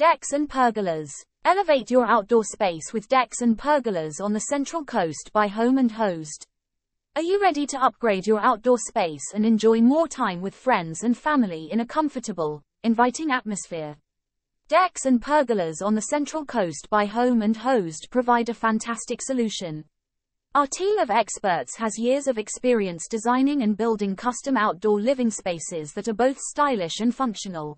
Decks and pergolas. Elevate your outdoor space with decks and pergolas on the Central Coast by Home and Hosed. Are you ready to upgrade your outdoor space and enjoy more time with friends and family in a comfortable, inviting atmosphere? Decks and pergolas on the Central Coast by Home and Hosed provide a fantastic solution. Our team of experts has years of experience designing and building custom outdoor living spaces that are both stylish and functional.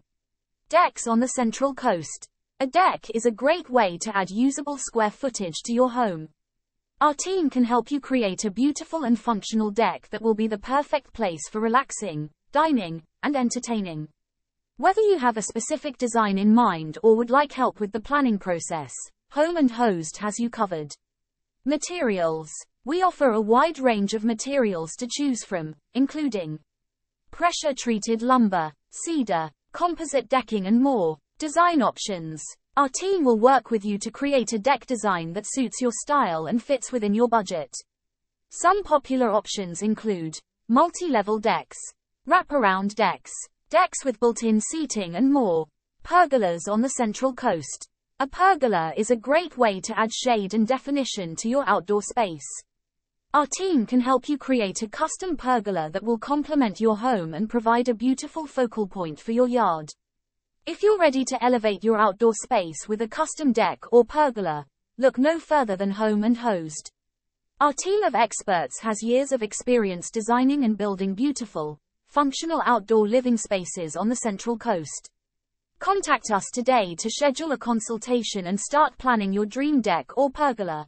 Decks on the Central Coast. A deck is a great way to add usable square footage to your home. Our team can help you create a beautiful and functional deck that will be the perfect place for relaxing, dining, and entertaining. Whether you have a specific design in mind or would like help with the planning process, Home and Hosed has you covered. Materials. We offer a wide range of materials to choose from, including pressure treated lumber, cedar, composite decking, and more. Design options. Our team will work with you to create a deck design that suits your style and fits within your budget. Some popular options include multi level decks, wraparound decks, decks with built-in seating and more. Pergolas on the Central Coast. A pergola is a great way to add shade and definition to your outdoor space. Our team can help you create a custom pergola that will complement your home and provide a beautiful focal point for your yard. If you're ready to elevate your outdoor space with a custom deck or pergola, look no further than Home and Hosed. Our team of experts has years of experience designing and building beautiful, functional outdoor living spaces on the Central Coast. Contact us today to schedule a consultation and start planning your dream deck or pergola.